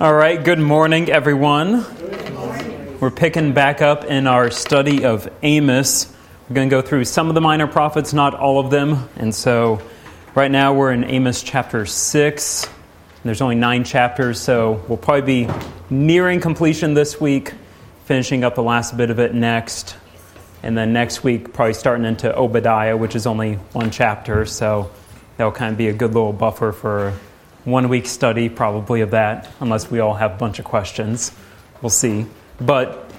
All right, good morning, everyone. We're picking back up in our study of Amos. We're going to go through some of the minor prophets, not all of them. And so right now we're in Amos chapter 6. There's only nine chapters, so we'll probably be nearing completion this week, finishing up the last bit of it next. And then next week, probably starting into Obadiah, which is only one chapter. So that'll kind of be a good little buffer for one week study, probably, of that, unless we all have a bunch of questions. We'll see. But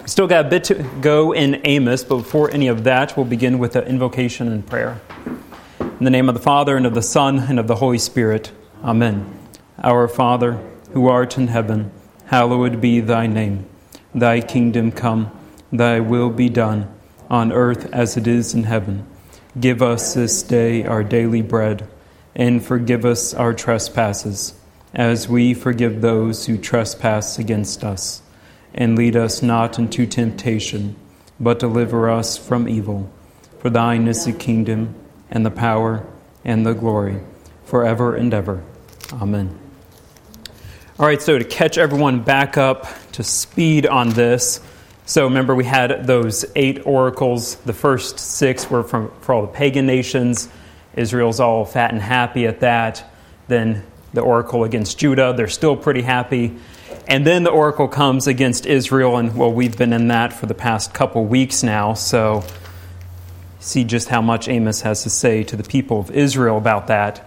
we still got a bit to go in Amos, but before any of that, we'll begin with the invocation and prayer. In the name of the Father, and of the Son, and of the Holy Spirit. Amen. Our Father, who art in heaven, hallowed be thy name. Thy kingdom come, thy will be done, on earth as it is in heaven. Give us this day our daily bread and forgive us our trespasses, as we forgive those who trespass against us. And lead us not into temptation, but deliver us from evil. For thine is the kingdom, and the power, and the glory, forever and ever. Amen. All right, so to catch everyone back up to speed on this, so remember we had those eight oracles. The first six were from, for all the pagan nations. Israel's all fat and happy at that. Then the oracle against Judah, they're still pretty happy. And then the oracle comes against Israel, and well, we've been in that for the past couple weeks now, so see just how much Amos has to say to the people of Israel about that.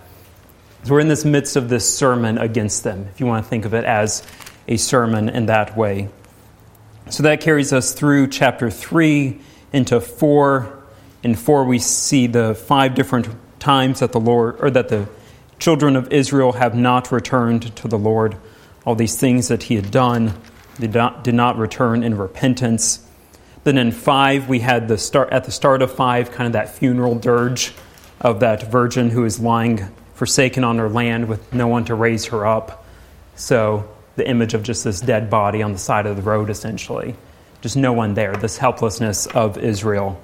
So we're in this midst of this sermon against them, if you want to think of it as a sermon in that way. So that carries us through chapter 3 into 4. In 4, we see the five different times that the Lord or that the children of Israel have not returned to the Lord. All these things that he had done did not, did not return in repentance. Then in five, we had the start at the start of five, kind of that funeral dirge of that virgin who is lying forsaken on her land with no one to raise her up. So the image of just this dead body on the side of the road, essentially. Just no one there, this helplessness of Israel.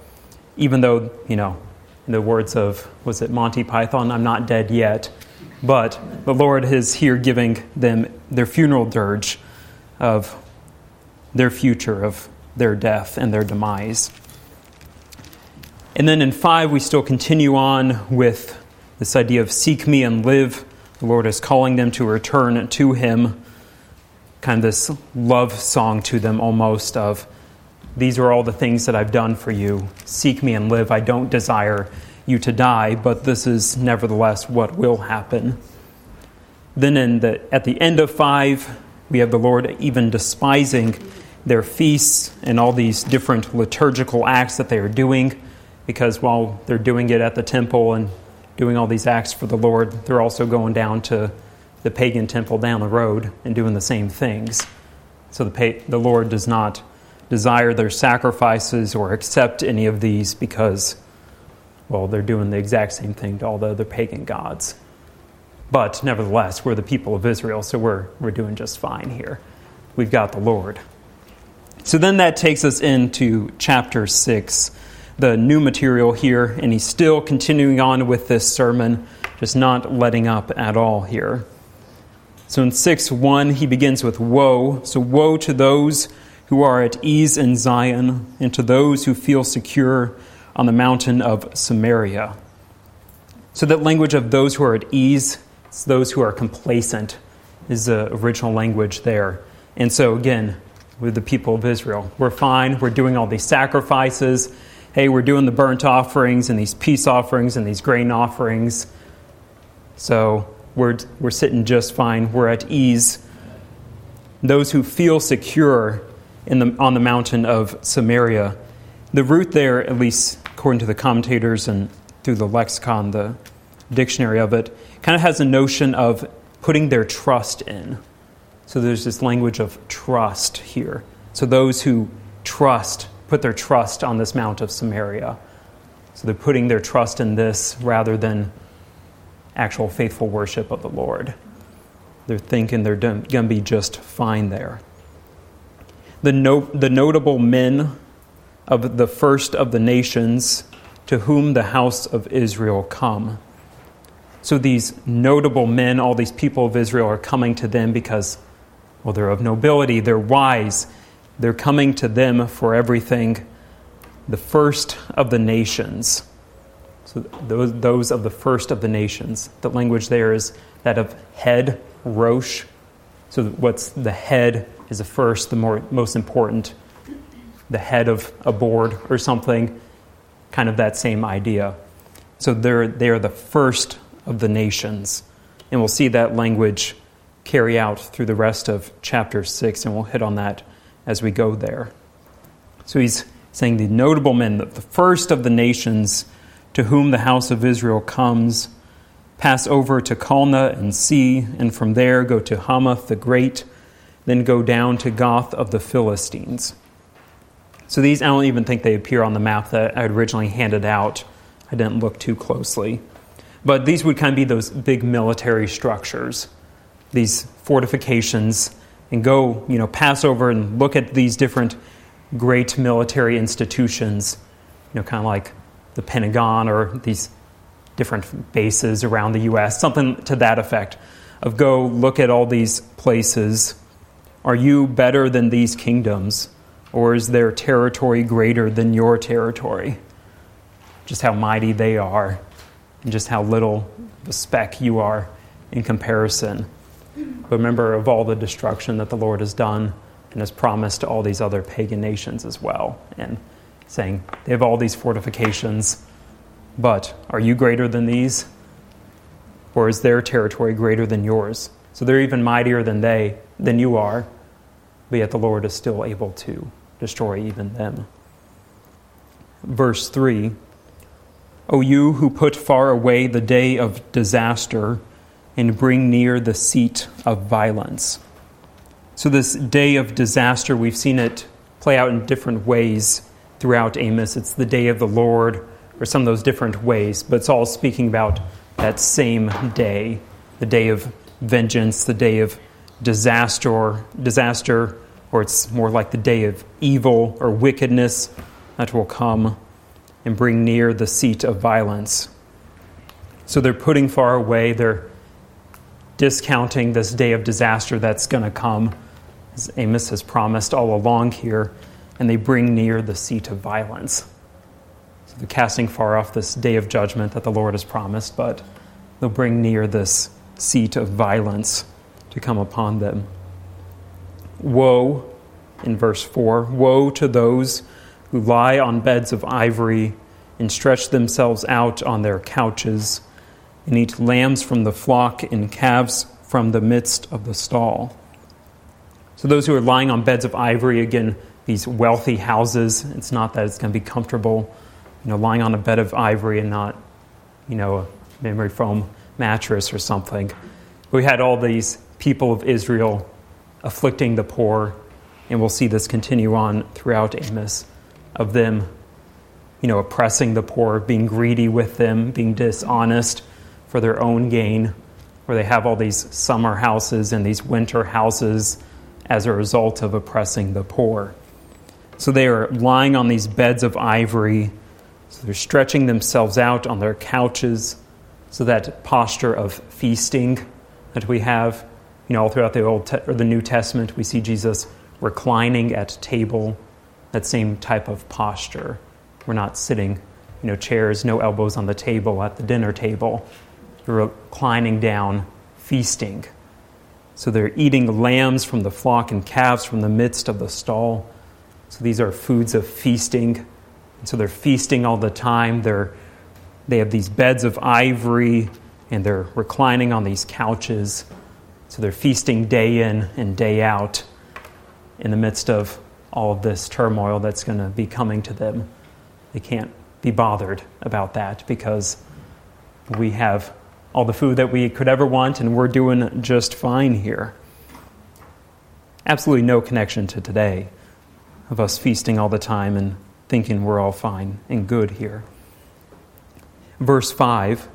Even though, you know, the words of, was it Monty Python? I'm not dead yet. But the Lord is here giving them their funeral dirge of their future, of their death and their demise. And then in 5, we still continue on with this idea of seek me and live. The Lord is calling them to return to Him. Kind of this love song to them almost of these are all the things that I've done for you. Seek me and live. I don't desire you to die, but this is nevertheless what will happen. Then the, at the end of 5, we have the Lord even despising their feasts and all these different liturgical acts that they are doing, because while they're doing it at the temple and doing all these acts for the Lord, they're also going down to the pagan temple down the road and doing the same things. So the, the Lord does not desire their sacrifices or accept any of these because, well, they're doing the exact same thing to all the other pagan gods. But nevertheless, we're the people of Israel, so we're, we're doing just fine here. We've got the Lord. So then that takes us into chapter 6, the new material here, and he's still continuing on with this sermon, just not letting up at all here. So in 6 1, he begins with woe. So, woe to those who are at ease in Zion, and to those who feel secure on the mountain of Samaria. So, that language of those who are at ease, it's those who are complacent, is the original language there. And so, again, with the people of Israel, we're fine, we're doing all these sacrifices. Hey, we're doing the burnt offerings and these peace offerings and these grain offerings. So, we're, we're sitting just fine, we're at ease. Those who feel secure in the, on the mountain of Samaria. The root there, at least according to the commentators and through the lexicon, the dictionary of it, kind of has a notion of putting their trust in. So there's this language of trust here. So those who trust, put their trust on this Mount of Samaria. So they're putting their trust in this rather than actual faithful worship of the Lord. They're thinking they're going to be just fine there the, no, the notable men of the first of the nations to whom the house of Israel come. So these notable men, all these people of Israel are coming to them because Well, they're of nobility, they're wise, they're coming to them for everything. The first of the nations. So, those, those of the first of the nations. The language there is that of head, Rosh. So, what's the head is the first, the more, most important. The head of a board or something, kind of that same idea. So, they're, they're the first of the nations. And we'll see that language carry out through the rest of chapter 6, and we'll hit on that as we go there. So he's saying the notable men, the first of the nations to whom the house of Israel comes, pass over to Calneh and see, and from there go to Hamath the Great, then go down to Gath of the Philistines. So these, I don't even think they appear on the map that I originally handed out. I didn't look too closely. But these would kind of be those big military structures, these fortifications, and go, you know, pass over and look at these different great military institutions, you know, kind of like the Pentagon or these different bases around the U.S., something to that effect. Of go look at all these places. Are you better than these kingdoms? Or is their territory greater than your territory? Just how mighty they are and just how little a speck you are in comparison. But remember of all the destruction that the Lord has done and has promised to all these other pagan nations as well. And saying, they have all these fortifications, but are you greater than these? Or is their territory greater than yours? So they're even mightier than they, than you are, but yet the Lord is still able to destroy even them. Verse 3 O you who put far away the day of disaster and bring near the seat of violence. So, this day of disaster, we've seen it play out in different ways throughout Amos. It's the day of the Lord, or some of those different ways, but it's all speaking about that same day the day of vengeance, the day of disaster, disaster, or it's more like the day of evil or wickedness that will come and bring near the seat of violence. So they're putting far away, they're discounting this day of disaster that's going to come, as Amos has promised all along here, and they bring near the seat of violence. So they're casting far off this day of judgment that the Lord has promised, but they'll bring near this seat of violence to come upon them. Woe, in verse 4 Woe to those who lie on beds of ivory and stretch themselves out on their couches and eat lambs from the flock and calves from the midst of the stall. So, those who are lying on beds of ivory, again, these wealthy houses, it's not that it's going to be comfortable, you know, lying on a bed of ivory and not, you know, a memory foam mattress or something. We had all these people of Israel afflicting the poor, and we'll see this continue on throughout Amos of them, you know, oppressing the poor, being greedy with them, being dishonest for their own gain, where they have all these summer houses and these winter houses as a result of oppressing the poor. So they are lying on these beds of ivory. So they're stretching themselves out on their couches. So that posture of feasting that we have, you know, all throughout the Old Te- or the New Testament, we see Jesus reclining at table that same type of posture. We're not sitting, you know, chairs, no elbows on the table at the dinner table. You're reclining down, feasting. So they're eating lambs from the flock and calves from the midst of the stall. So these are foods of feasting. And so they're feasting all the time. They're, they have these beds of ivory and they're reclining on these couches. So they're feasting day in and day out in the midst of all of this turmoil that's going to be coming to them. They can't be bothered about that because we have all the food that we could ever want and we're doing just fine here. Absolutely no connection to today of us feasting all the time and thinking we're all fine and good here. Verse 5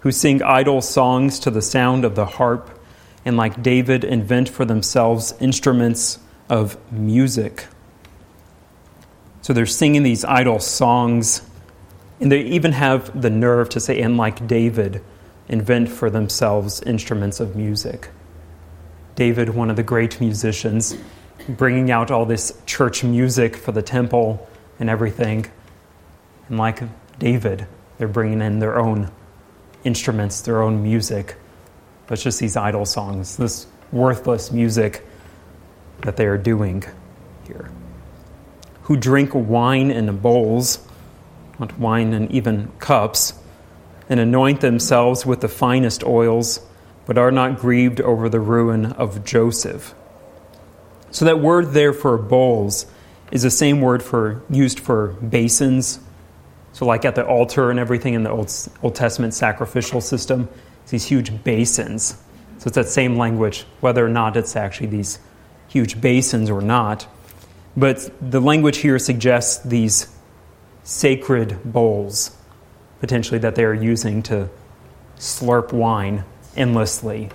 Who sing idle songs to the sound of the harp, and like David invent for themselves instruments of music. So they're singing these idle songs, and they even have the nerve to say, and like David, invent for themselves instruments of music. David, one of the great musicians, bringing out all this church music for the temple and everything. And like David, they're bringing in their own instruments, their own music. But just these idle songs, this worthless music that they are doing here. Who drink wine in bowls, not wine in even cups, and anoint themselves with the finest oils, but are not grieved over the ruin of Joseph. So that word there for bowls is the same word for used for basins. So like at the altar and everything in the Old, Old Testament sacrificial system, these huge basins. So it's that same language, whether or not it's actually these huge basins or not. But the language here suggests these sacred bowls, potentially that they are using to slurp wine endlessly.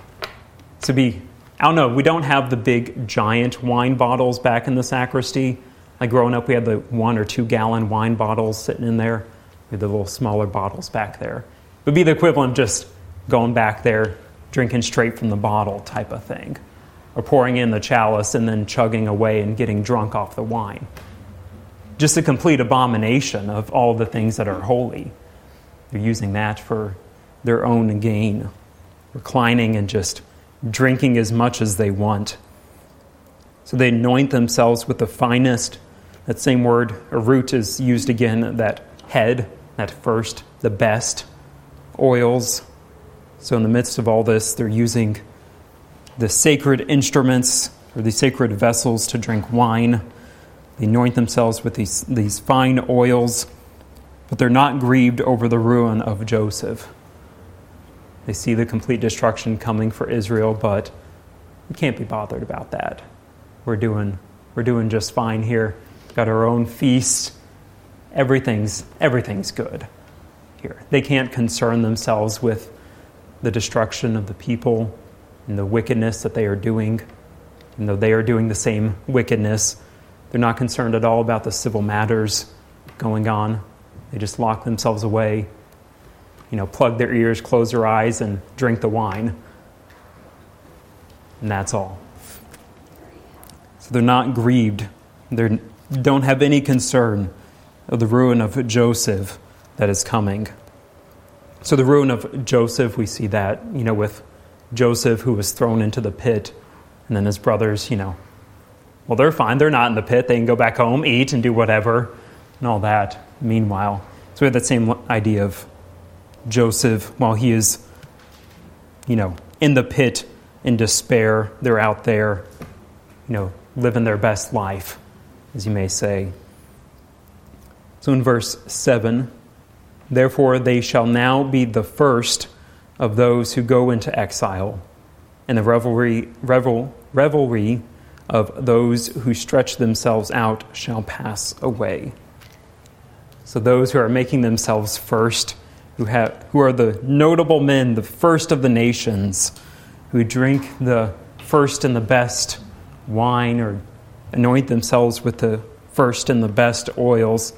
To be, I don't know, we don't have the big giant wine bottles back in the sacristy. Like growing up, we had the one or two gallon wine bottles sitting in there. We had the little smaller bottles back there. It would be the equivalent of just going back there, drinking straight from the bottle type of thing or pouring in the chalice and then chugging away and getting drunk off the wine. Just a complete abomination of all the things that are holy. They're using that for their own gain, reclining and just drinking as much as they want. So they anoint themselves with the finest. That same word, a root, is used again, that head, that first, the best oils. So in the midst of all this, they're using the sacred instruments or the sacred vessels to drink wine. They anoint themselves with these, these fine oils, but they're not grieved over the ruin of Joseph. They see the complete destruction coming for Israel, but we can't be bothered about that. We're doing, we're doing just fine here. Got our own feast. Everything's, everything's good here. They can't concern themselves with the destruction of the people and the wickedness that they are doing. Though they are doing the same wickedness, they're not concerned at all about the civil matters going on. They just lock themselves away, you know, plug their ears, close their eyes, and drink the wine. And that's all. So they're not grieved. They don't have any concern of the ruin of Joseph that is coming. So the ruin of Joseph, we see that, you know, with Joseph, who was thrown into the pit, and then his brothers, you know, well, they're fine. They're not in the pit. They can go back home, eat, and do whatever, and all that. Meanwhile, so we have that same idea of Joseph while he is, you know, in the pit in despair. They're out there, you know, living their best life, as you may say. So in verse 7, therefore they shall now be the first of those who go into exile, and the revelry, revel, revelry of those who stretch themselves out shall pass away. So those who are making themselves first, who, have, who are the notable men, the first of the nations, who drink the first and the best wine or anoint themselves with the first and the best oils.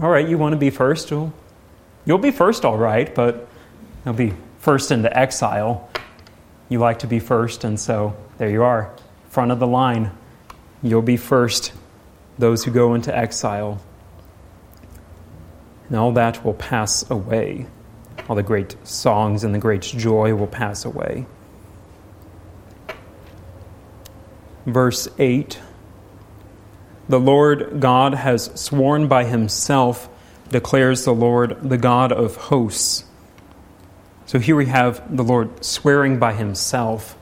All right, you want to be first? Well, you'll be first, all right, but you'll be first into exile. You like to be first, and so there you are, front of the line. You'll be first, those who go into exile. And all that will pass away. All the great songs and the great joy will pass away. Verse 8 The Lord God has sworn by himself, declares the Lord, the God of hosts. So here we have the Lord swearing by himself,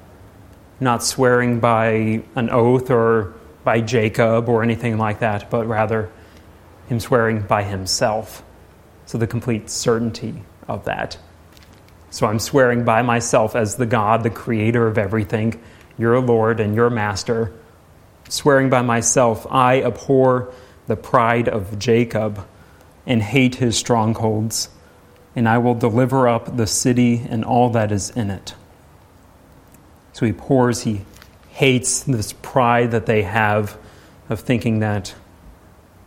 not swearing by an oath or by Jacob or anything like that, but rather him swearing by himself. So the complete certainty of that. So I'm swearing by myself as the God, the creator of everything, your Lord and your master. Swearing by myself, I abhor the pride of Jacob and hate his strongholds and I will deliver up the city and all that is in it. So he pours, he hates this pride that they have of thinking that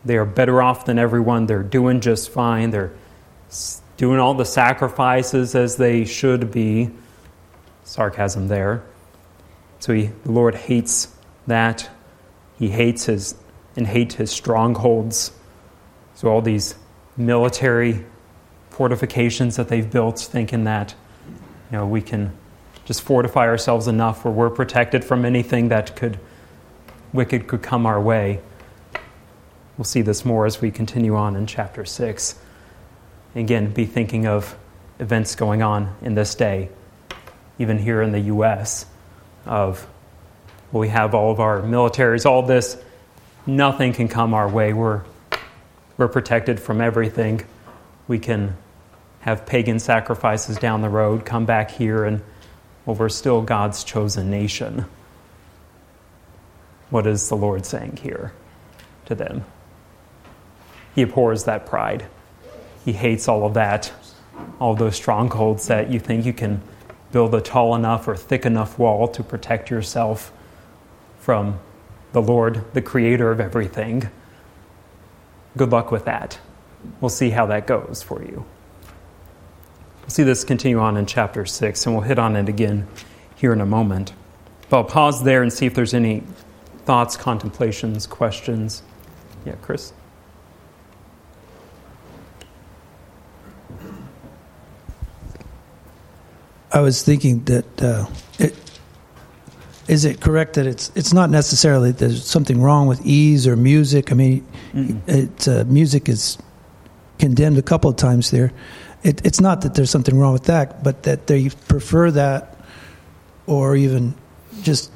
they are better off than everyone, they're doing just fine, they're doing all the sacrifices as they should be. Sarcasm there. So he, the Lord hates that. He hates his and hate his strongholds. So all these military fortifications that they've built, thinking that you know we can just fortify ourselves enough where we're protected from anything that could wicked could come our way. We'll see this more as we continue on in chapter 6. Again, be thinking of events going on in this day, even here in the U.S., of we have all of our militaries, all this, nothing can come our way. We're, we're protected from everything. We can have pagan sacrifices down the road, come back here, and well, we're still God's chosen nation. What is the Lord saying here to them? He abhors that pride. He hates all of that, all those strongholds that you think you can build a tall enough or thick enough wall to protect yourself from the Lord, the creator of everything. Good luck with that. We'll see how that goes for you. We'll see this continue on in chapter 6, and we'll hit on it again here in a moment. But I'll pause there and see if there's any thoughts, contemplations, questions. Yeah, Chris? I was thinking that uh, it, is it correct that it's it's not necessarily that there's something wrong with ease or music. I mean, it, uh, music is condemned a couple of times there. It, it's not that there's something wrong with that, but that they prefer that, or even just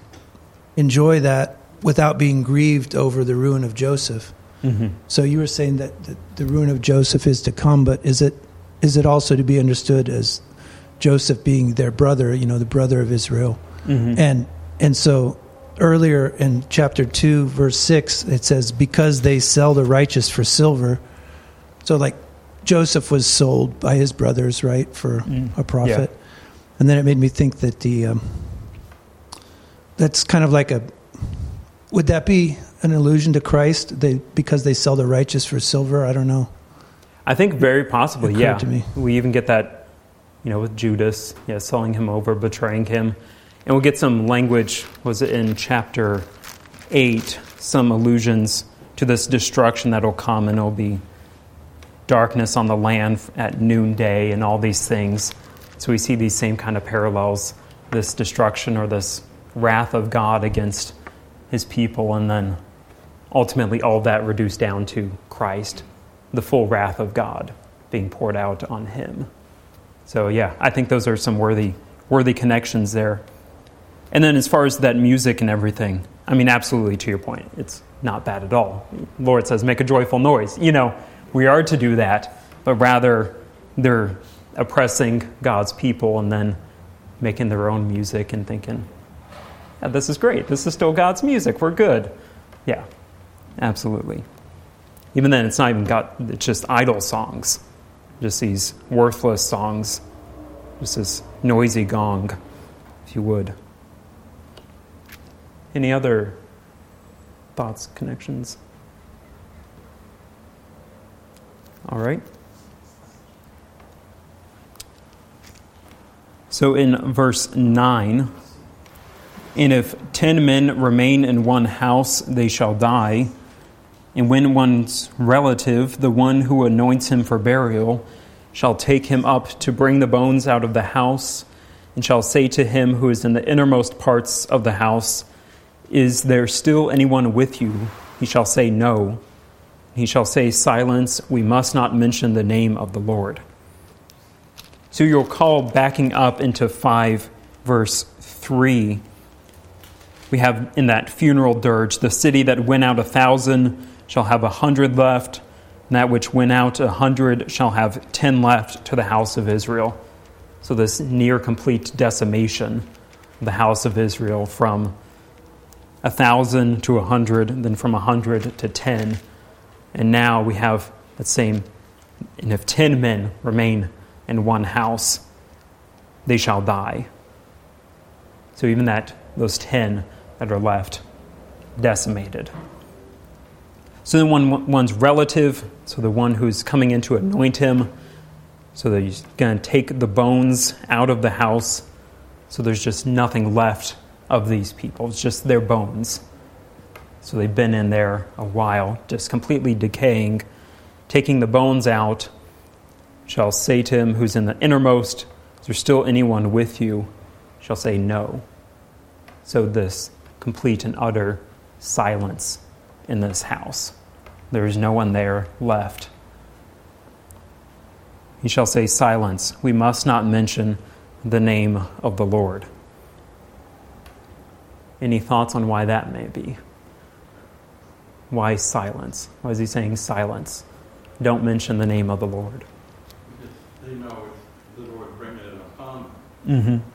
enjoy that without being grieved over the ruin of Joseph. Mm-hmm. So you were saying that the, the ruin of Joseph is to come, but is it is it also to be understood as Joseph being their brother, you know, the brother of Israel. Mm-hmm. And and so earlier in chapter 2 verse 6 it says because they sell the righteous for silver. So like Joseph was sold by his brothers, right, for mm. a profit. Yeah. And then it made me think that the um, that's kind of like a would that be an allusion to Christ? They because they sell the righteous for silver. I don't know. I think very possibly. Yeah, we even get that you know, with Judas, yeah, selling him over, betraying him. And we'll get some language, was it in chapter 8, some allusions to this destruction that'll come, and it'll be darkness on the land at noonday and all these things. So we see these same kind of parallels this destruction or this wrath of God against his people, and then ultimately all that reduced down to Christ, the full wrath of God being poured out on him. So yeah, I think those are some worthy worthy connections there. And then as far as that music and everything, I mean absolutely to your point. It's not bad at all. Lord says make a joyful noise. You know, we are to do that, but rather they're oppressing God's people and then making their own music and thinking, yeah, this is great. This is still God's music. We're good. Yeah, absolutely. Even then, it's not even got, it's just idle songs just these worthless songs, just this noisy gong, if you would. Any other thoughts, connections? All right. So in verse 9, and if ten men remain in one house, they shall die. And when one's relative, the one who anoints him for burial, shall take him up to bring the bones out of the house, and shall say to him who is in the innermost parts of the house, Is there still anyone with you? He shall say, No. He shall say, Silence, we must not mention the name of the Lord. So you'll call backing up into 5, verse 3. We have in that funeral dirge, the city that went out a thousand shall have a hundred left, and that which went out a hundred shall have ten left to the house of Israel. So, this near complete decimation of the house of Israel from a thousand to a hundred, then from a hundred to ten. And now we have that same, and if ten men remain in one house, they shall die. So, even that, those ten that are left, decimated. So then one, one's relative, so the one who's coming in to anoint him, so he's going to take the bones out of the house, so there's just nothing left of these people. It's just their bones. So they've been in there a while, just completely decaying. Taking the bones out, shall say to him who's in the innermost, Is there still anyone with you? Shall say, No. So this complete and utter silence in this house. There is no one there left. He shall say, Silence. We must not mention the name of the Lord. Any thoughts on why that may be? Why silence? Why is he saying silence? Don't mention the name of the Lord. Because they know the Lord bringing it upon them. Mm-hmm.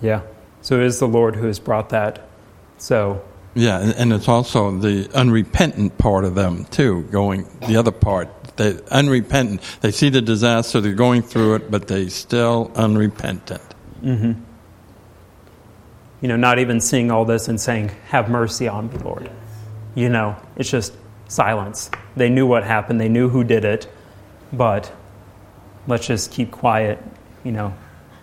Yeah. So it is the Lord who has brought that. So Yeah, and, and it's also the unrepentant part of them too, going the other part. They unrepentant. They see the disaster, they're going through it, but they still unrepentant. Mm-hmm. You know, not even seeing all this and saying, Have mercy on me, Lord. You know, it's just silence. They knew what happened, they knew who did it, but let's just keep quiet. You know,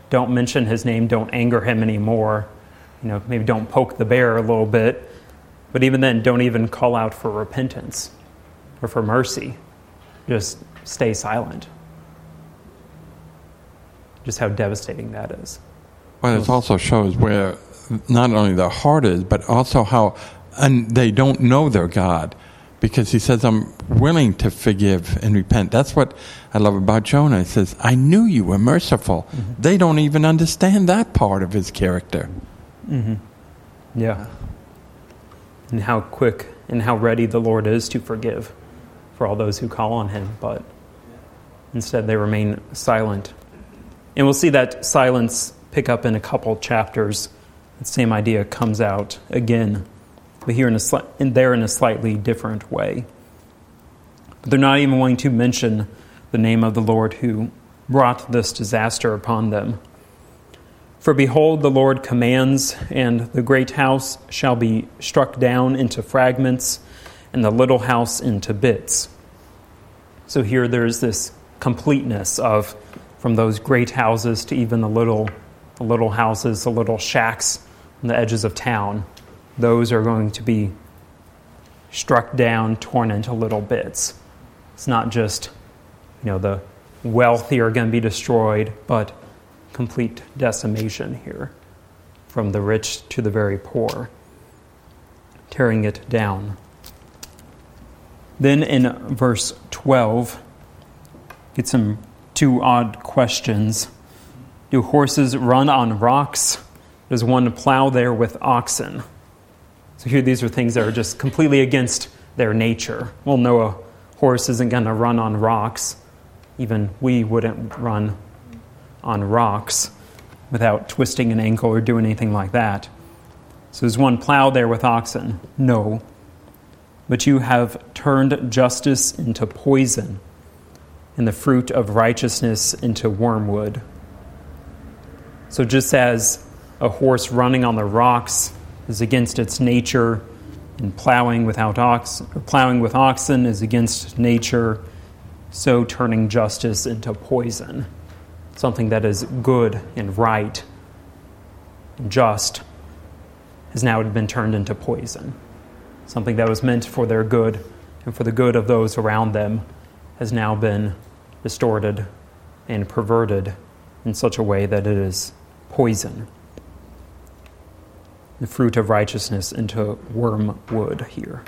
don't mention his name, don't anger him anymore. You know, maybe don't poke the bear a little bit, but even then, don't even call out for repentance or for mercy. Just stay silent. Just how devastating that is. But it also shows where not only their heart is, but also how and they don't know their God. Because he says, I'm willing to forgive and repent. That's what I love about Jonah. He says, I knew you were merciful. Mm-hmm. They don't even understand that part of his character. Mm-hmm. Yeah. And how quick and how ready the Lord is to forgive for all those who call on him, but instead they remain silent. And we'll see that silence pick up in a couple chapters. The same idea comes out again, but here in, a sli- in there in a slightly different way. But they're not even willing to mention the name of the Lord who brought this disaster upon them. For behold, the Lord commands, and the great house shall be struck down into fragments, and the little house into bits. So here there's this completeness of from those great houses to even the little, the little houses, the little shacks on the edges of town. Those are going to be struck down, torn into little bits. It's not just, you know, the wealthy are going to be destroyed, but complete decimation here, from the rich to the very poor, tearing it down. Then in verse 12, get some two odd questions. Do horses run on rocks? Does one plow there with oxen? So here, these are things that are just completely against their nature. Well, no, a horse isn't going to run on rocks. Even we wouldn't run on rocks without twisting an ankle or doing anything like that. So does one plow there with oxen? No. But you have turned justice into poison and the fruit of righteousness into wormwood. So just as a horse running on the rocks is against its nature, and plowing without ox plowing with oxen is against nature, so turning justice into poison something that is good and right and just has now been turned into poison. Something that was meant for their good and for the good of those around them has now been distorted and perverted in such a way that it is poison. The fruit of righteousness into wormwood here.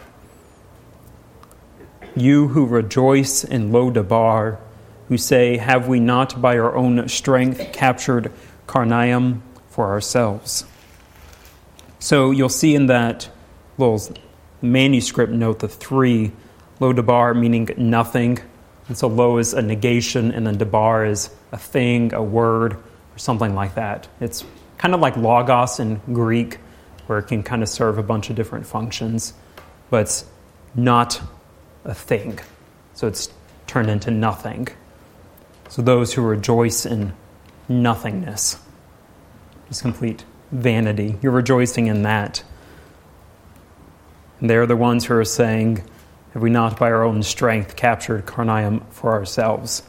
You who rejoice in Lo-debar, who say, Have we not by our own strength captured Karnaim for ourselves? So you'll see in that little manuscript note the three, lo debar meaning nothing. And so lo is a negation, and then debar is a thing, a word, or something like that. It's kind of like logos in Greek, where it can kind of serve a bunch of different functions, but it's not a thing. So it's turned into nothing. So those who rejoice in nothingness is complete vanity. You're rejoicing in that. And they're the ones who are saying, Have we not by our own strength captured Karnaim for ourselves?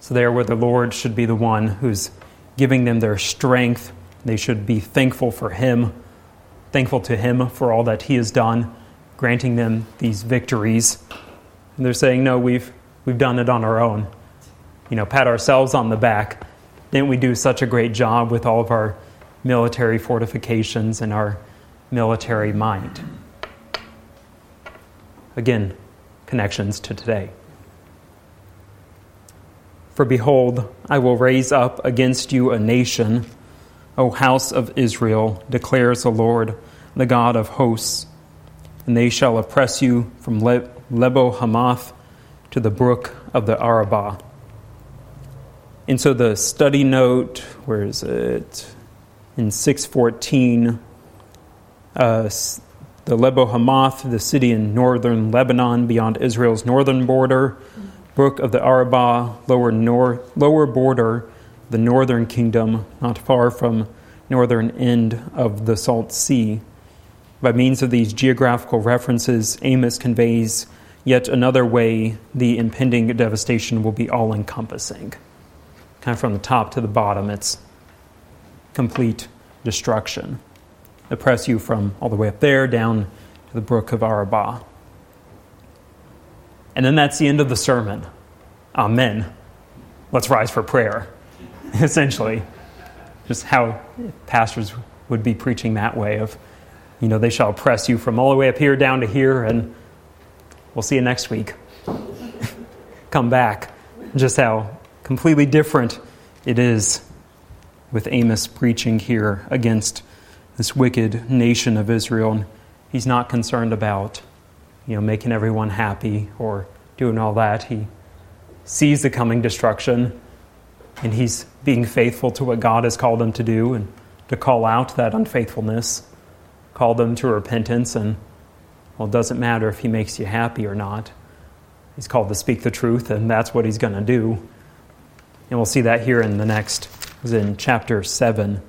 So there where the Lord should be the one who's giving them their strength. They should be thankful for Him, thankful to Him for all that He has done, granting them these victories. And they're saying, No, we've, we've done it on our own. You know, pat ourselves on the back. Didn't we do such a great job with all of our military fortifications and our military might? Again, connections to today. For behold, I will raise up against you a nation, O house of Israel, declares the Lord, the God of hosts, and they shall oppress you from Le- Lebo Hamath to the brook of the Arabah. And so the study note, where is it? In 614, uh, the Lebo Hamath, the city in northern Lebanon beyond Israel's northern border, brook of the Arabah, lower, nor- lower border, the northern kingdom, not far from northern end of the Salt Sea. By means of these geographical references, Amos conveys yet another way the impending devastation will be all encompassing. Kind of from the top to the bottom, it's complete destruction. Oppress you from all the way up there down to the brook of Arabah. And then that's the end of the sermon. Amen. Let's rise for prayer. Essentially, just how pastors would be preaching that way of, you know, they shall oppress you from all the way up here down to here, and we'll see you next week. Come back. Just how completely different it is with Amos preaching here against this wicked nation of Israel. And he's not concerned about you know, making everyone happy or doing all that. He sees the coming destruction and he's being faithful to what God has called them to do and to call out that unfaithfulness, call them to repentance. And, well, it doesn't matter if he makes you happy or not. He's called to speak the truth, and that's what he's going to do. And we'll see that here in the next, in chapter 7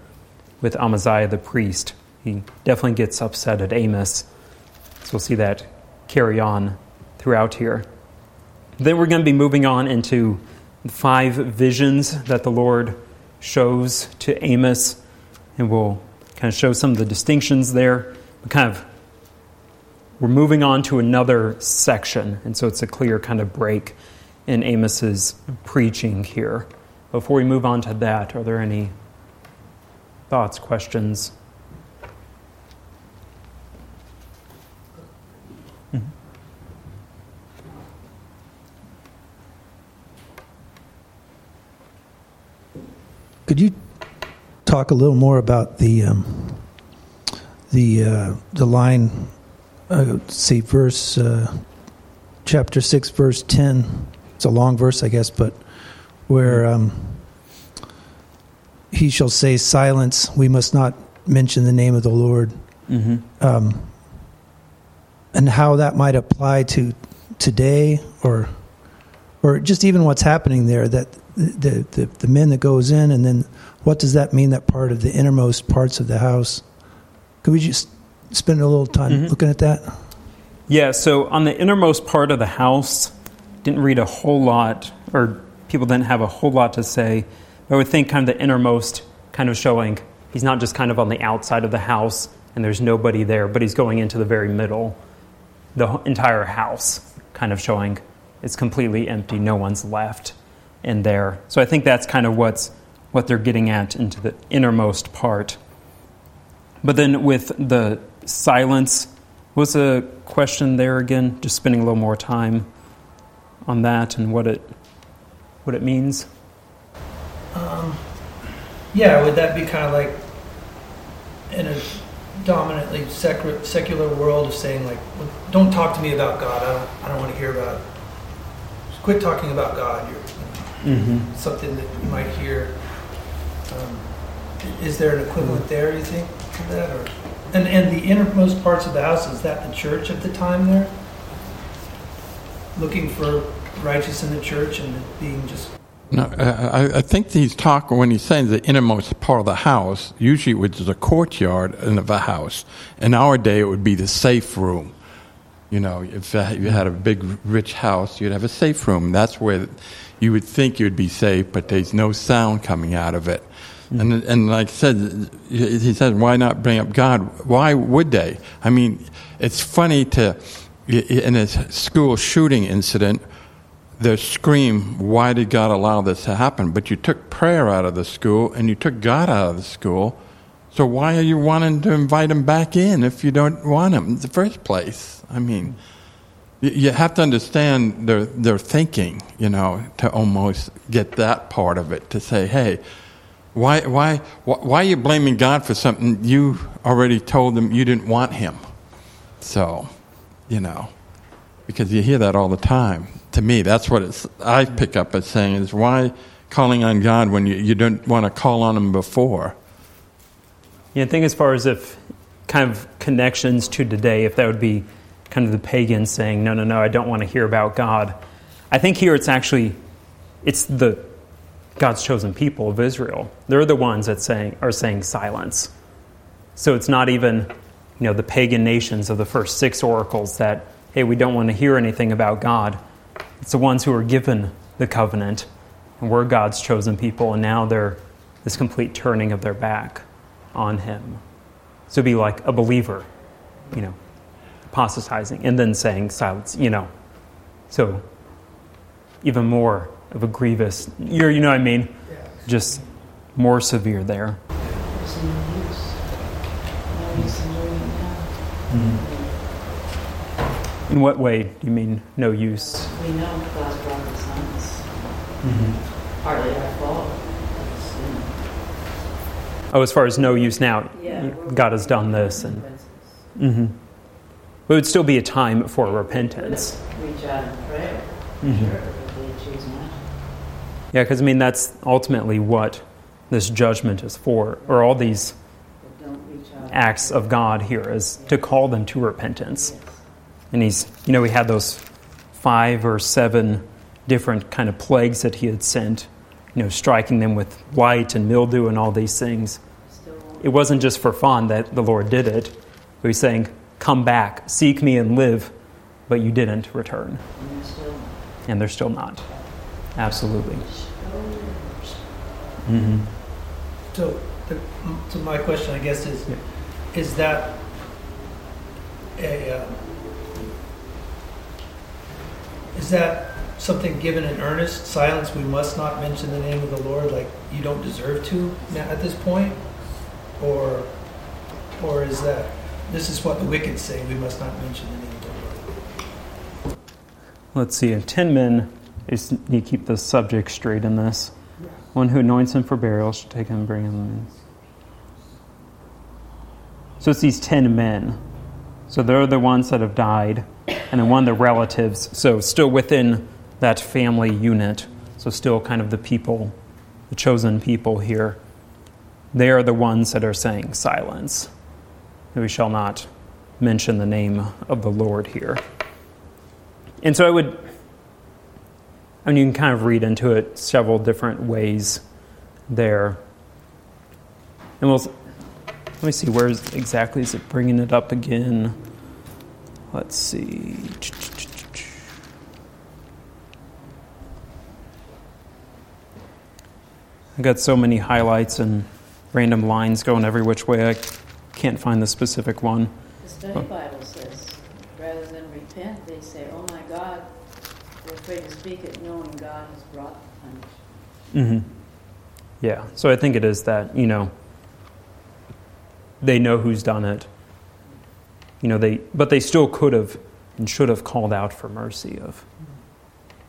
with Amaziah the priest. He definitely gets upset at Amos. So we'll see that carry on throughout here. Then we're going to be moving on into five visions that the Lord shows to Amos, and we'll kind of show some of the distinctions there. Kind of we're moving on to another section, and so it's a clear kind of break in Amos's preaching here. Before we move on to that, are there any thoughts, questions? Could you talk a little more about the um, the uh, the line? Uh, see, verse uh, chapter six, verse ten. It's a long verse, I guess, but where um, he shall say, "Silence! We must not mention the name of the Lord." Mm-hmm. Um, and how that might apply to today, or or just even what's happening there. That the, the, the men that goes in, and then what does that mean? That part of the innermost parts of the house. Could we just spend a little time Mhm. looking at that? Yeah, so on the innermost part of the house, didn't read a whole lot, or people didn't have a whole lot to say. I would think kind of the innermost, kind of showing he's not just kind of on the outside of the house and there's nobody there, but he's going into the very middle. The entire house, kind of showing it's completely empty, no one's left in there. So I think that's kind of what's what they're getting at into the innermost part. But then with the silence, was a question there again? Just spending a little more time on that and what it what it means. Um, yeah, would that be kind of like in a dominantly secular, secular world of saying like, don't talk to me about God. I don't, I don't want to hear about. Just quit talking about God. You're, Mm-hmm. something that you might hear. Um, is there an equivalent there? You think to that, or and and the innermost parts of the house is that the church at the time there, looking for righteous in the church and being just No, uh, I, I think he's talking when he's saying the innermost part of the house, usually which is a courtyard of a house. In our day, it would be the safe room. You know, if you had a big, rich house, you'd have a safe room. That's where you would think you'd be safe, but there's no sound coming out of it. Hmm. And, and like I said, he said, why not bring up God? Why would they? I mean, it's funny to, in a school shooting incident, they scream, why did God allow this to happen? But you took prayer out of the school and you took God out of the school. So why are you wanting to invite him back in if you don't want him in the first place? I mean, you have to understand their, their thinking, you know, to almost get that part of it, to say, hey, why, why, why are you blaming God for something you already told them you didn't want him? So, you know, because you hear that all the time. To me, that's what it's, I pick up as saying is why calling on God when you, you don't want to call on him before? Yeah, I think as far as if kind of connections to today, if that would be kind of the pagans saying, no, no, no, I don't want to hear about God. I think here it's actually, it's the God's chosen people of Israel. They're the ones that saying, are saying silence. So it's not even, you know, the pagan nations of the first six oracles that, hey, we don't want to hear anything about God. It's the ones who are given the covenant, and we're God's chosen people, and now they're this complete turning of their back on Him. So be like a believer, you know, apostatizing, and then saying silence, you know. So even more of a grievous, you're, you know what I mean? Just more severe there. There's no use. No use in doing it now. In what way do you mean no use? We know God brought the sons. Partly our fault. You Oh, as far as no use now, Yeah. God has done this, and hmm but it would still be a time for repentance. Reach out in prayer. Sure, if they choose not. Yeah, because I mean that's ultimately what this judgment is for, or all these But don't reach out. in acts of God here is to call them to repentance. And he's, you know, we had those five or seven different kind of plagues that he had sent, you know, striking them with light and mildew and all these things. It wasn't just for fun that the Lord did it. But he's saying, Come back, seek me and live, but you didn't return. And they're still And they're still not. Absolutely. not. hmm So, the, so my question, I guess, is Yeah. is that a uh, is that something given in earnest? Silence. We must not mention the name of the Lord. Like you don't deserve to at this point, or or is that this is what the wicked say? We must not mention the name of the Lord. Let's see. Ten men is to keep the subject straight in this. One who anoints him for burial should take him and bring him in. So it's these ten men. So they're the ones that have died, and then one of the relatives. So still within that family unit. So still kind of the people, the chosen people here. They are the ones that are saying silence. We shall not mention the name of the Lord here. And so I would, I mean, you can kind of read into it several different ways there. And we'll, let me see, where is, exactly is it bringing it up again? Let's see. I got so many highlights and random lines going every which way. I can't find the specific one. The study Bible says, rather than repent, they say, oh my God, they're afraid to speak it knowing God has brought the punishment. hmm Yeah. So I think it is that, you know, they know who's done it. You know, they, but they still could have and should have called out for mercy of,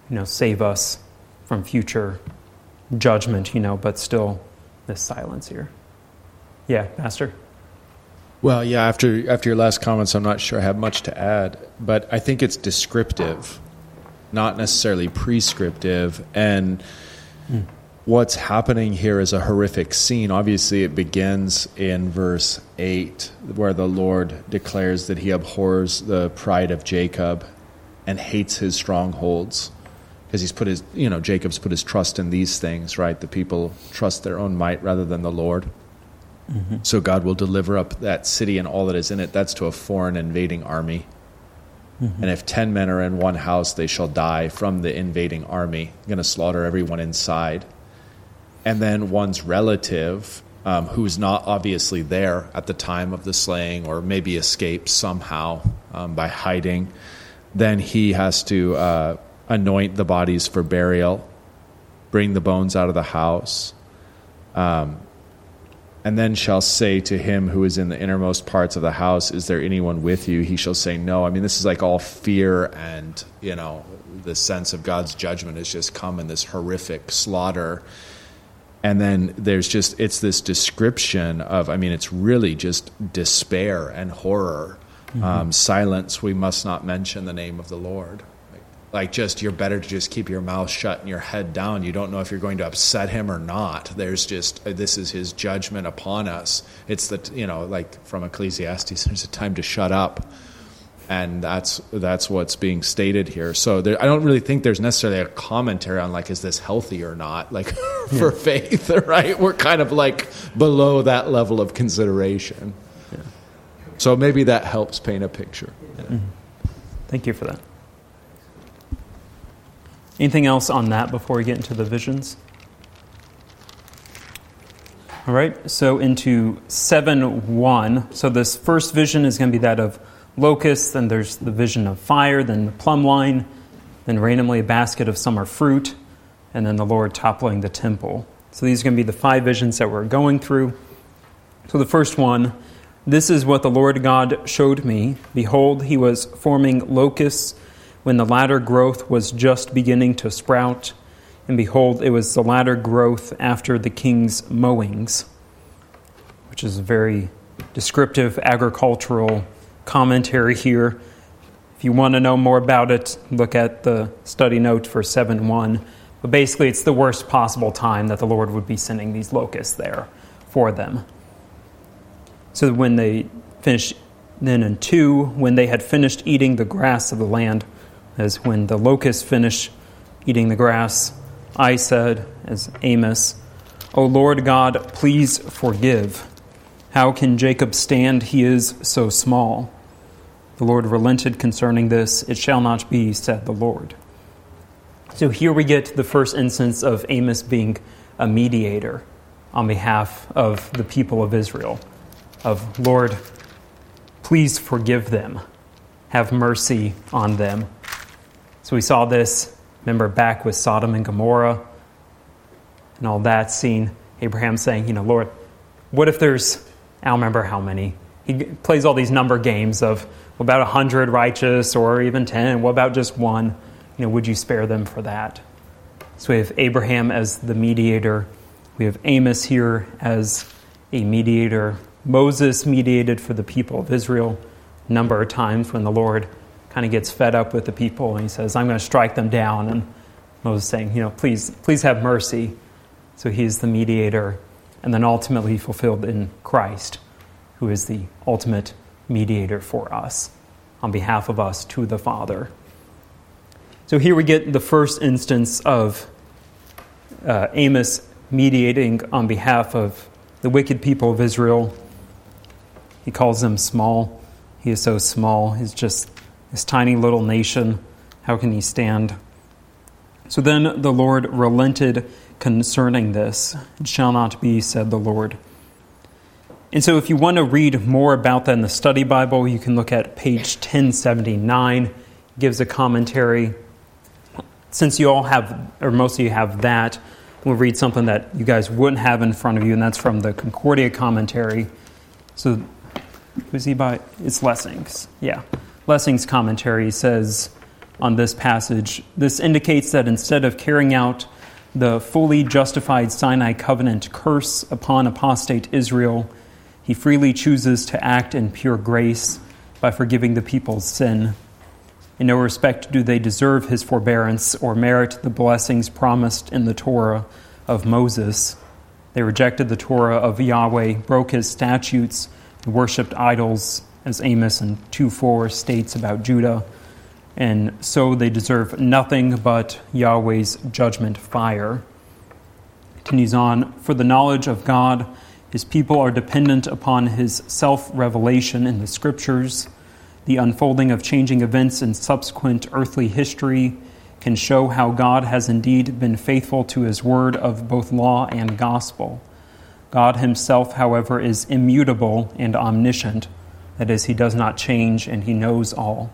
you know, save us from future judgment, you know, but still this silence here. Yeah, Pastor? Well, yeah, after after your last comments, I'm not sure I have much to add, but I think it's descriptive, not necessarily prescriptive. And hmm. what's happening here is a horrific scene. Obviously, it begins in verse 8, where the Lord declares that he abhors the pride of Jacob and hates his strongholds. Because he's put his, you know, Jacob's put his trust in these things, right? The people trust their own might rather than the Lord. So God will deliver up that city and all that is in it. That's to a foreign invading army. And if ten men are in one house, they shall die from the invading army. going to slaughter everyone inside. and then one's relative um, who's not obviously there at the time of the slaying or maybe escapes somehow um, by hiding, then he has to uh, anoint the bodies for burial, bring the bones out of the house, um, and then shall say to him who is in the innermost parts of the house, Is there anyone with you? He shall say, No. I mean, this is like all fear and, you know, the sense of God's judgment has just come in this horrific slaughter and then there's just it's this description of i mean it's really just despair and horror mm-hmm. um, silence we must not mention the name of the lord like, just you're better to just keep your mouth shut and your head down you don't know if you're going to upset him or not there's just uh, this is his judgment upon us it's that you know like from ecclesiastes there's a time to shut up and that's that's what's being stated here. So there, I don't really think there's necessarily a commentary on like is this healthy or not, like for yeah. faith, right? We're kind of like below that level of consideration. Yeah. So maybe that helps paint a picture. Yeah. Mm-hmm. Thank you for that. Anything else on that before we get into the visions? All right, so into 7 1. So this first vision is going to be that of locusts, then there's the vision of fire, then the plumb line, then randomly a basket of summer fruit, and then the Lord toppling the temple. So these are going to be the five visions that we're going through. So the first one this is what the Lord God showed me. Behold, he was forming locusts when the latter growth was just beginning to sprout. And behold, it was the latter growth after the king's mowings, which is a very descriptive agricultural commentary here. If you want to know more about it, look at the study note for 7 1. But basically, it's the worst possible time that the Lord would be sending these locusts there for them. So when they finished, then in 2, when they had finished eating the grass of the land, as when the locusts finished eating the grass, I said, as Amos, O Lord God, please forgive. How can Jacob stand? He is so small. The Lord relented concerning this. It shall not be, said the Lord. So here we get the first instance of Amos being a mediator on behalf of the people of Israel. Of, Lord, please forgive them, have mercy on them. We saw this, remember, back with Sodom and Gomorrah and all that scene. Abraham saying, you know, Lord, what if there's, I don't remember how many. He plays all these number games of, about 100 righteous or even 10? What about just one? You know, would you spare them for that? So we have Abraham as the mediator. We have Amos here as a mediator. Moses mediated for the people of Israel a number of times when the Lord kind of gets fed up with the people and he says, I'm going to strike them down. And Moses saying, you know, please, please have mercy. So he's the mediator. And then ultimately fulfilled in Christ, who is the ultimate mediator for us on behalf of us to the Father. So here we get the first instance of uh, Amos mediating on behalf of the wicked people of Israel. He calls them small. He is so small. He's just this tiny little nation. How can he stand? So then the Lord relented concerning this. It shall not be, said the Lord. And so, if you want to read more about that in the study Bible, you can look at page 1079. It gives a commentary. Since you all have, or most of you have that, we'll read something that you guys wouldn't have in front of you, and that's from the Concordia commentary. So, who's he by? It's Lessing's. Yeah. Lessing's commentary says on this passage this indicates that instead of carrying out the fully justified Sinai covenant curse upon apostate Israel, he freely chooses to act in pure grace by forgiving the people's sin. In no respect do they deserve his forbearance or merit the blessings promised in the Torah of Moses. They rejected the Torah of Yahweh, broke his statutes, and worshipped idols, as Amos and 2 4 states about Judah, and so they deserve nothing but Yahweh's judgment fire. Continues on, for the knowledge of God his people are dependent upon his self revelation in the scriptures, the unfolding of changing events in subsequent earthly history, can show how God has indeed been faithful to his word of both law and gospel. God himself, however, is immutable and omniscient. That is, he does not change and he knows all.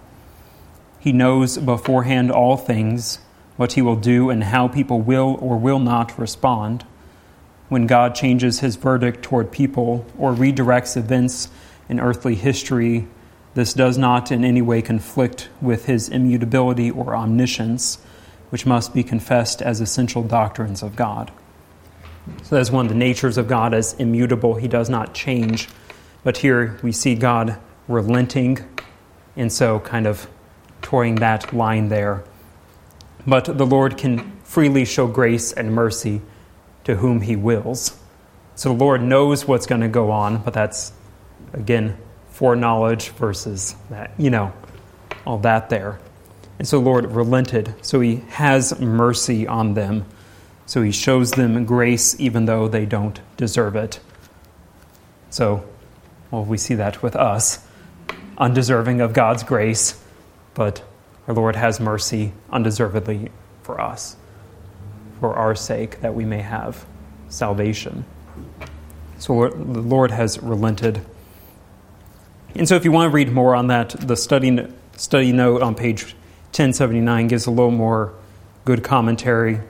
He knows beforehand all things, what he will do and how people will or will not respond. When God changes his verdict toward people or redirects events in earthly history, this does not in any way conflict with his immutability or omniscience, which must be confessed as essential doctrines of God. So that's one of the natures of God as immutable. He does not change. But here we see God relenting, and so kind of toying that line there. But the Lord can freely show grace and mercy to whom he wills. So the Lord knows what's going to go on, but that's, again, foreknowledge versus that, you know, all that there. And so the Lord relented. So he has mercy on them. So he shows them grace even though they don't deserve it. So, well, we see that with us, undeserving of God's grace, but our Lord has mercy undeservedly for us, for our sake, that we may have salvation. So the Lord has relented. And so, if you want to read more on that, the study, study note on page 1079 gives a little more good commentary.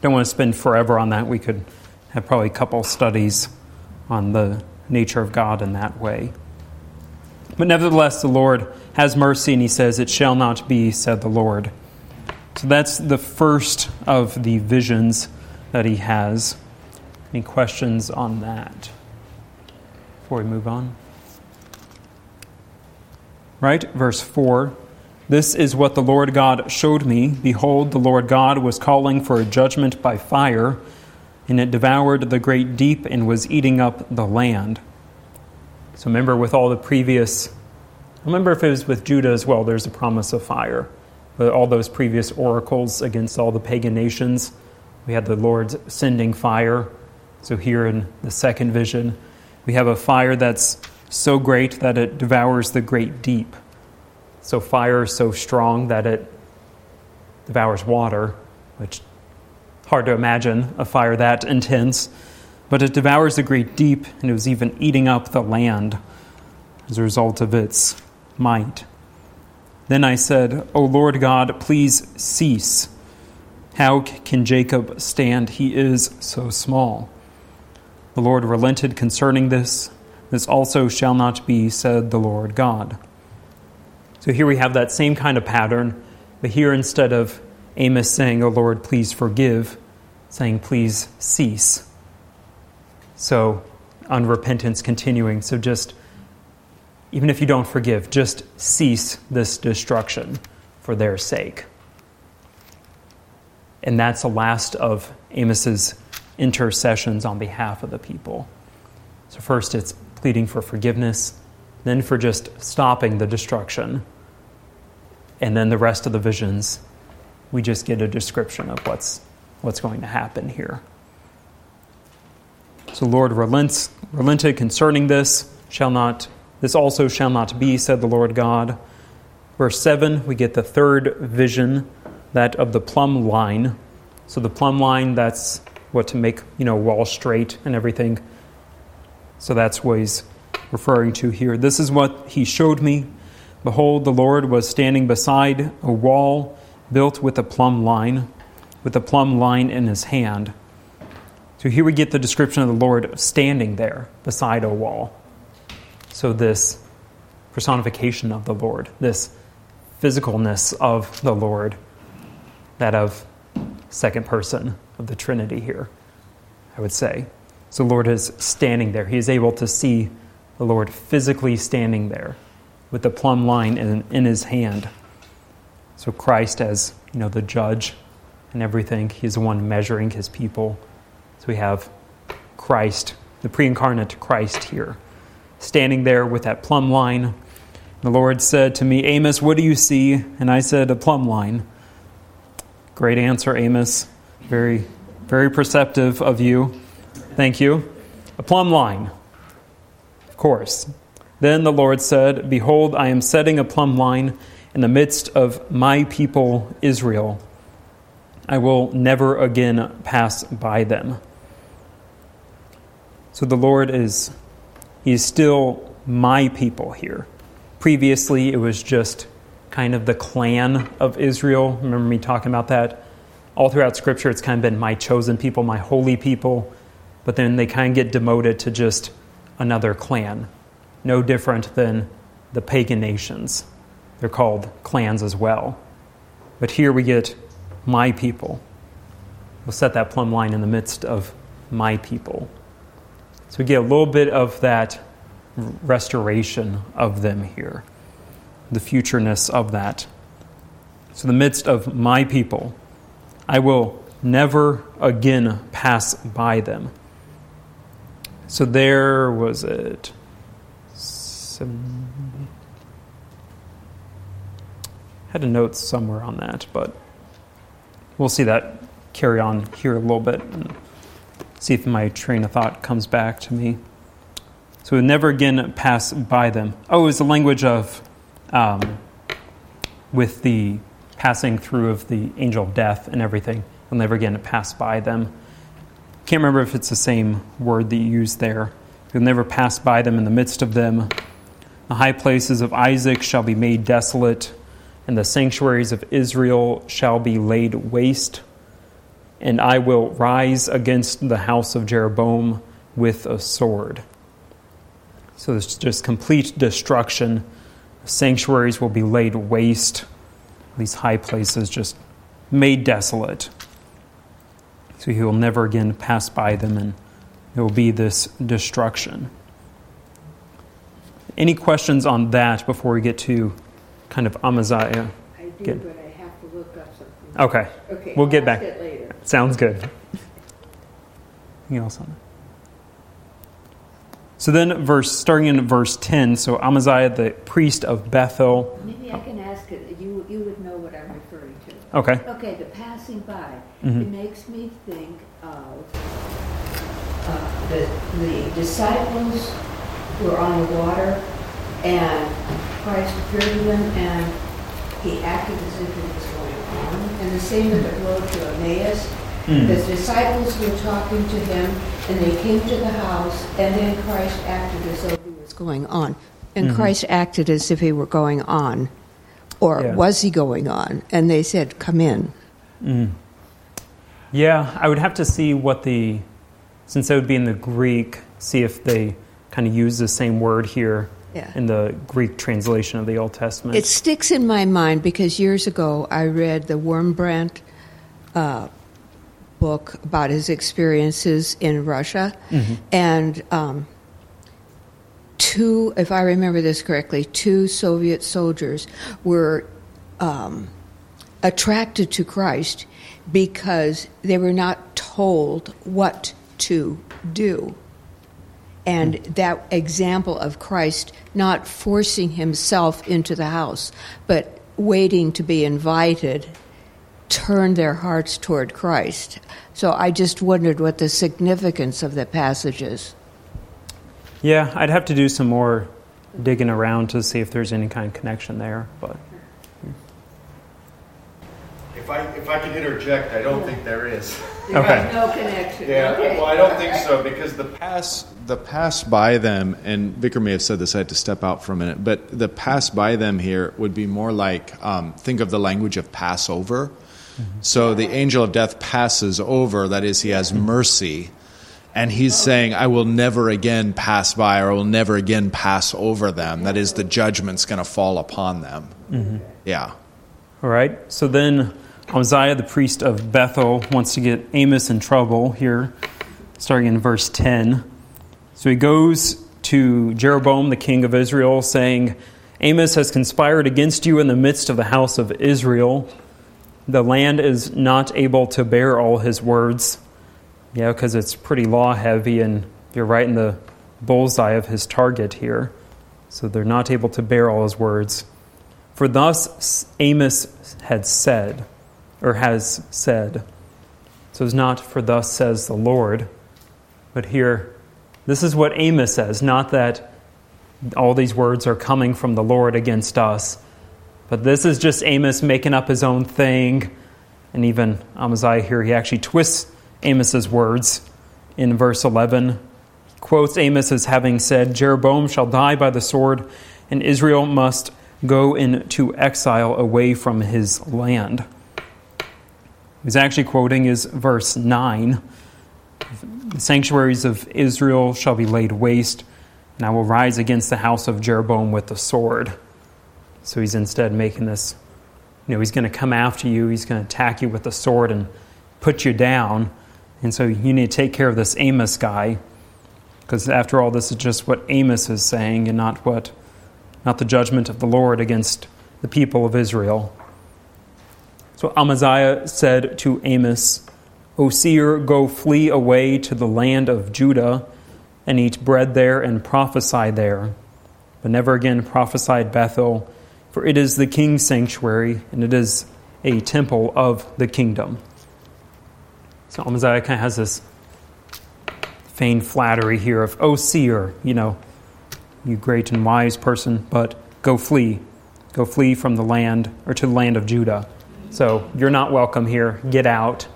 Don't want to spend forever on that. We could have probably a couple studies on the nature of God in that way. But nevertheless, the Lord has mercy, and he says, It shall not be, said the Lord. So that's the first of the visions that he has. Any questions on that before we move on? Right? Verse 4 This is what the Lord God showed me. Behold, the Lord God was calling for a judgment by fire, and it devoured the great deep and was eating up the land. So remember, with all the previous, remember if it was with Judah as well, there's a promise of fire. But all those previous oracles against all the pagan nations, we had the Lord sending fire. So here in the second vision, we have a fire that's so great that it devours the great deep. So fire so strong that it devours water, which hard to imagine a fire that intense. But it devours the great deep, and it was even eating up the land as a result of its might. Then I said, O Lord God, please cease. How can Jacob stand? He is so small. The Lord relented concerning this. This also shall not be, said the Lord God. So here we have that same kind of pattern, but here instead of Amos saying, O Lord, please forgive, saying, please cease. So, unrepentance continuing. So, just, even if you don't forgive, just cease this destruction for their sake. And that's the last of Amos's intercessions on behalf of the people. So, first it's pleading for forgiveness, then for just stopping the destruction. And then the rest of the visions, we just get a description of what's, what's going to happen here. So Lord relents, relented concerning this, shall not, this also shall not be, said the Lord God. Verse 7, we get the third vision, that of the plumb line. So the plumb line, that's what to make, you know, wall straight and everything. So that's what he's referring to here. This is what he showed me. Behold, the Lord was standing beside a wall built with a plumb line, with a plumb line in his hand. So here we get the description of the Lord standing there beside a wall. So, this personification of the Lord, this physicalness of the Lord, that of second person of the Trinity here, I would say. So, Lord is standing there. He is able to see the Lord physically standing there with the plumb line in, in his hand. So, Christ, as you know, the judge and everything, he's the one measuring his people so we have Christ, the pre incarnate Christ here, standing there with that plumb line. The Lord said to me, Amos, what do you see? And I said, A plumb line. Great answer, Amos. Very, very perceptive of you. Thank you. A plumb line. Of course. Then the Lord said, Behold, I am setting a plumb line, in the midst of my people Israel. I will never again pass by them. So the Lord is he is still my people here. Previously it was just kind of the clan of Israel. Remember me talking about that? All throughout scripture it's kind of been my chosen people, my holy people, but then they kind of get demoted to just another clan. No different than the pagan nations. They're called clans as well. But here we get my people. We'll set that plumb line in the midst of my people. So we get a little bit of that restoration of them here, the futureness of that. So, the midst of my people, I will never again pass by them. So, there was it. Seven, had a note somewhere on that, but we'll see that carry on here a little bit and see if my train of thought comes back to me. So we'll never again pass by them. Oh, was the language of, um, with the passing through of the angel of death and everything. We'll never again pass by them. Can't remember if it's the same word that you used there. You'll never pass by them in the midst of them. The high places of Isaac shall be made desolate and the sanctuaries of Israel shall be laid waste. And I will rise against the house of Jeroboam with a sword. So there's just complete destruction. Sanctuaries will be laid waste. These high places just made desolate. So he will never again pass by them, and there will be this destruction. Any questions on that before we get to kind of Amaziah. I do, Get. but I have to look up something. Okay. Okay. We'll get back. later. Sounds good. Anything else on that? So then, verse starting in verse ten. So Amaziah, the priest of Bethel. Maybe I can ask it. You you would know what I'm referring to. Okay. Okay. The passing by. Mm-hmm. It makes me think of uh, the the disciples who are on the water and Christ appeared to them and he acted as if it was going on. And the same with the road to Emmaus. Mm. The disciples were talking to him and they came to the house and then Christ acted as though he was going on. And mm-hmm. Christ acted as if he were going on. Or yeah. was he going on? And they said, Come in. Mm. Yeah, I would have to see what the, since it would be in the Greek, see if they kind of use the same word here yeah. in the Greek translation of the Old Testament. It sticks in my mind because years ago I read the Wurmbrand uh, book about his experiences in Russia, mm-hmm. and um, two, if I remember this correctly, two Soviet soldiers were um, attracted to Christ because they were not told what to do. And that example of Christ not forcing himself into the house, but waiting to be invited, turned their hearts toward Christ. So I just wondered what the significance of the passage is. Yeah, I'd have to do some more digging around to see if there's any kind of connection there, but. If I, if I can interject, I don't think there is. Okay. No connection. Yeah, okay. well, I don't think so because the pass the pass by them, and Vicar may have said this. I had to step out for a minute, but the pass by them here would be more like um, think of the language of Passover. Mm-hmm. So the angel of death passes over. That is, he has mercy. And he's saying, I will never again pass by or I will never again pass over them. That is, the judgment's going to fall upon them. Mm-hmm. Yeah. All right. So then Uzziah, the priest of Bethel, wants to get Amos in trouble here, starting in verse 10. So he goes to Jeroboam, the king of Israel, saying, Amos has conspired against you in the midst of the house of Israel. The land is not able to bear all his words. Yeah, because it's pretty law heavy, and you're right in the bullseye of his target here. So they're not able to bear all his words. For thus Amos had said, or has said. So it's not for thus says the Lord, but here, this is what Amos says, not that all these words are coming from the Lord against us, But this is just Amos making up his own thing. And even Amaziah here, he actually twists Amos's words in verse 11. He quotes Amos as having said, Jeroboam shall die by the sword, and Israel must go into exile away from his land. He's actually quoting is verse 9. The sanctuaries of Israel shall be laid waste, and I will rise against the house of Jeroboam with the sword. So he's instead making this, you know, he's going to come after you, he's going to attack you with the sword and put you down. And so you need to take care of this Amos guy, because after all, this is just what Amos is saying and not what, not the judgment of the Lord against the people of Israel. So Amaziah said to Amos, O seer, go flee away to the land of Judah and eat bread there and prophesy there. But never again prophesy at Bethel, for it is the king's sanctuary and it is a temple of the kingdom. So Amaziah kind of has this feigned flattery here of, O seer, you know, you great and wise person, but go flee. Go flee from the land or to the land of Judah. So you're not welcome here. Get out.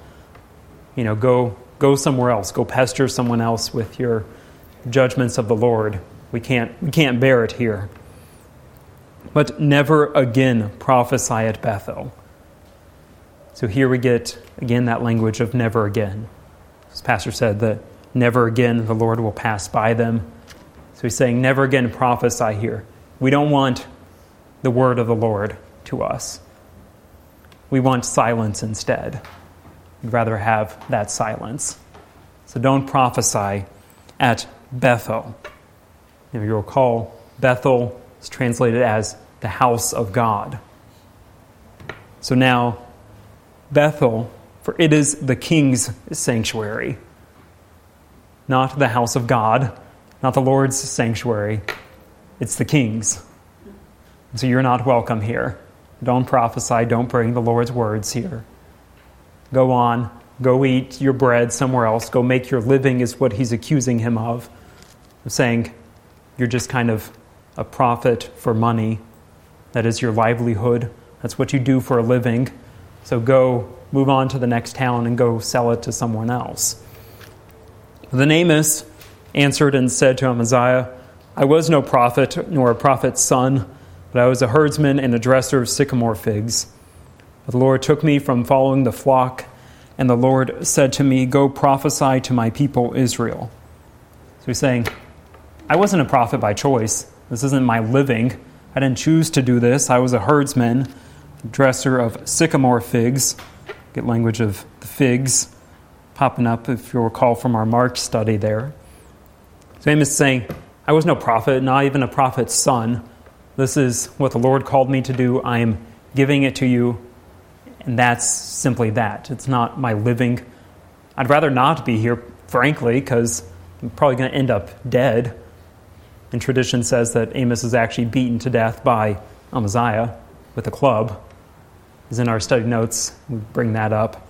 You know, go go somewhere else. Go pester someone else with your judgments of the Lord. We can't we can't bear it here. But never again prophesy at Bethel. So here we get again that language of never again. As Pastor said that never again the Lord will pass by them. So he's saying never again prophesy here. We don't want the word of the Lord to us. We want silence instead. We'd rather have that silence. So don't prophesy at Bethel. If you recall, Bethel is translated as the house of God. So now, Bethel, for it is the king's sanctuary, not the house of God, not the Lord's sanctuary. It's the king's. So you're not welcome here. Don't prophesy. Don't bring the Lord's words here. Go on. Go eat your bread somewhere else. Go make your living, is what he's accusing him of. saying you're just kind of a prophet for money. That is your livelihood. That's what you do for a living. So go move on to the next town and go sell it to someone else. Then Amos answered and said to Amaziah, I was no prophet, nor a prophet's son but I was a herdsman and a dresser of sycamore figs. But the Lord took me from following the flock, and the Lord said to me, Go prophesy to my people Israel. So he's saying, I wasn't a prophet by choice. This isn't my living. I didn't choose to do this. I was a herdsman, a dresser of sycamore figs. Get language of the figs popping up, if you'll recall from our Mark study there. So Amos is saying, I was no prophet, not even a prophet's son. This is what the Lord called me to do. I am giving it to you. And that's simply that. It's not my living. I'd rather not be here, frankly, because I'm probably going to end up dead. And tradition says that Amos is actually beaten to death by Amaziah with a club. As in our study notes, we bring that up.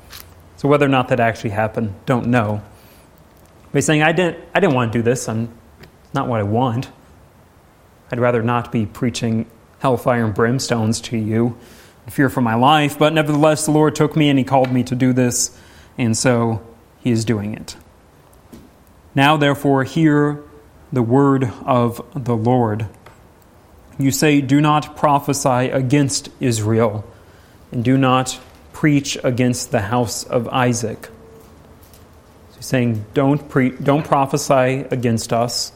So whether or not that actually happened, don't know. But he's saying, I didn't, I didn't want to do this. I'm not what I want. I'd rather not be preaching hellfire and brimstones to you fear for my life, but nevertheless, the Lord took me and He called me to do this, and so He is doing it. Now, therefore, hear the word of the Lord. You say, Do not prophesy against Israel, and do not preach against the house of Isaac. So he's saying, don't, pre- don't prophesy against us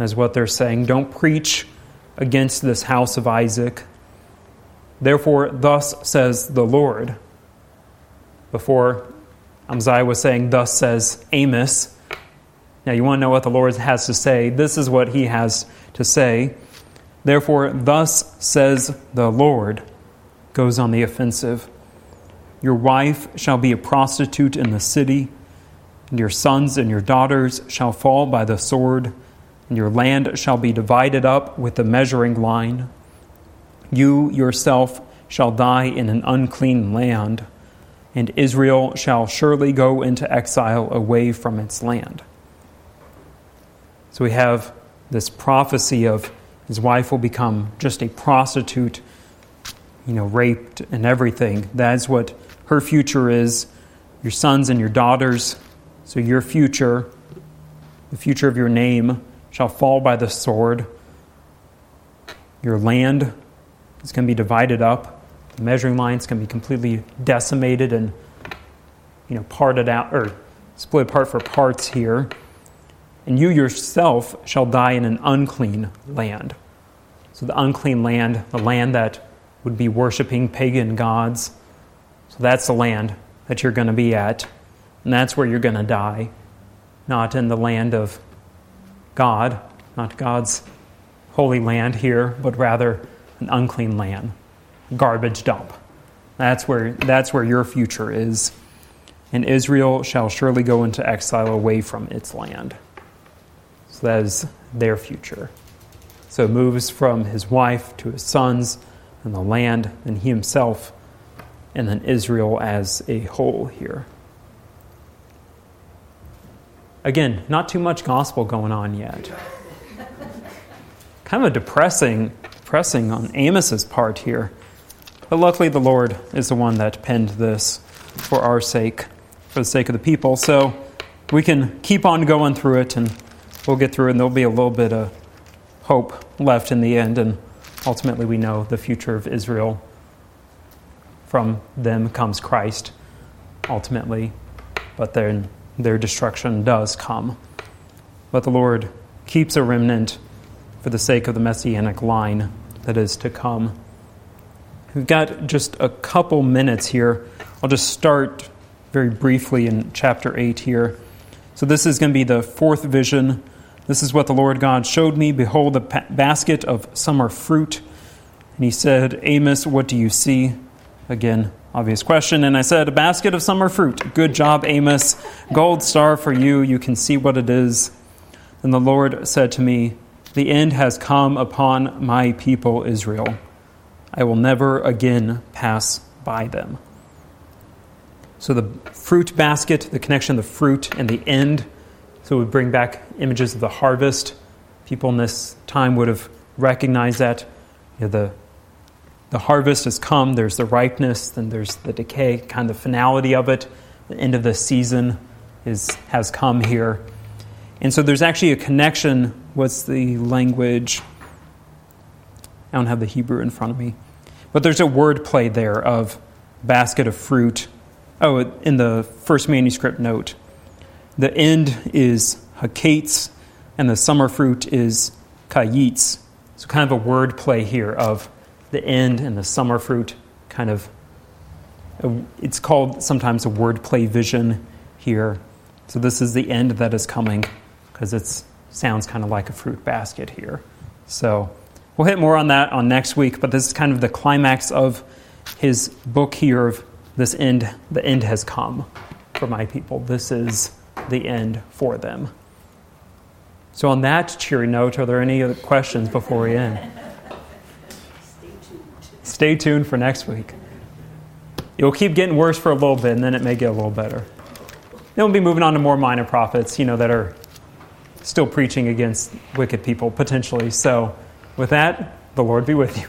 is what they're saying. Don't preach against this house of Isaac. Therefore, thus says the Lord. Before Amaziah was saying, Thus says Amos. Now, you want to know what the Lord has to say. This is what he has to say. Therefore, thus says the Lord, goes on the offensive. Your wife shall be a prostitute in the city, and your sons and your daughters shall fall by the sword your land shall be divided up with the measuring line. You yourself shall die in an unclean land, and Israel shall surely go into exile away from its land. So we have this prophecy of his wife will become just a prostitute. you know, raped and everything. That's what her future is. Your sons and your daughters. So your future, the future of your name, shall fall by the sword. Your land is going to be divided up. The measuring line is going to be completely decimated and, you know, parted out or split apart for parts here. And you yourself shall die in an unclean land. So the unclean land, the land that would be worshiping pagan gods. So that's the land that you're going to be at. And that's where you're going to die. Not in the land of God, not God's holy land here, but rather an unclean land, garbage dump. That's where, that's where your future is. And Israel shall surely go into exile away from its land. So that is their future. So it moves from his wife to his sons and the land and he himself, and then Israel as a whole here. Again, not too much gospel going on yet. kind of depressing, depressing on Amos's part here. But luckily, the Lord is the one that penned this for our sake, for the sake of the people. So we can keep on going through it, and we'll get through it, and there'll be a little bit of hope left in the end. And ultimately, we know the future of Israel. From them comes Christ, ultimately. But then their destruction does come. But the Lord keeps a remnant for the sake of the messianic line that is to come. We've got just a couple minutes here. I'll just start very briefly in chapter 8 here. So, this is going to be the fourth vision. This is what the Lord God showed me. Behold, a basket of summer fruit. And he said, Amos, what do you see? Again, obvious question. And I said, A basket of summer fruit. Good job, Amos. Gold star for you. You can see what it is. And the Lord said to me, The end has come upon my people, Israel. I will never again pass by them. So the fruit basket, the connection the fruit and the end. So would bring back images of the harvest. People in this time would have recognized that. You know, the the harvest has come, there's the ripeness, then there's the decay, kind of the finality of it. The end of the season is, has come here. And so there's actually a connection. What's the language? I don't have the Hebrew in front of me. But there's a word play there of basket of fruit. Oh, in the first manuscript note, the end is hakates and the summer fruit is kayitz. So kind of a word play here of the end and the summer fruit kind of it's called sometimes a wordplay vision here. So this is the end that is coming because it sounds kind of like a fruit basket here. So we'll hit more on that on next week, but this is kind of the climax of his book here of this end. The end has come for my people. This is the end for them. So on that cheery note, are there any other questions before we end? Stay tuned for next week. It'll keep getting worse for a little bit, and then it may get a little better. Then we'll be moving on to more minor prophets, you know, that are still preaching against wicked people, potentially. So, with that, the Lord be with you.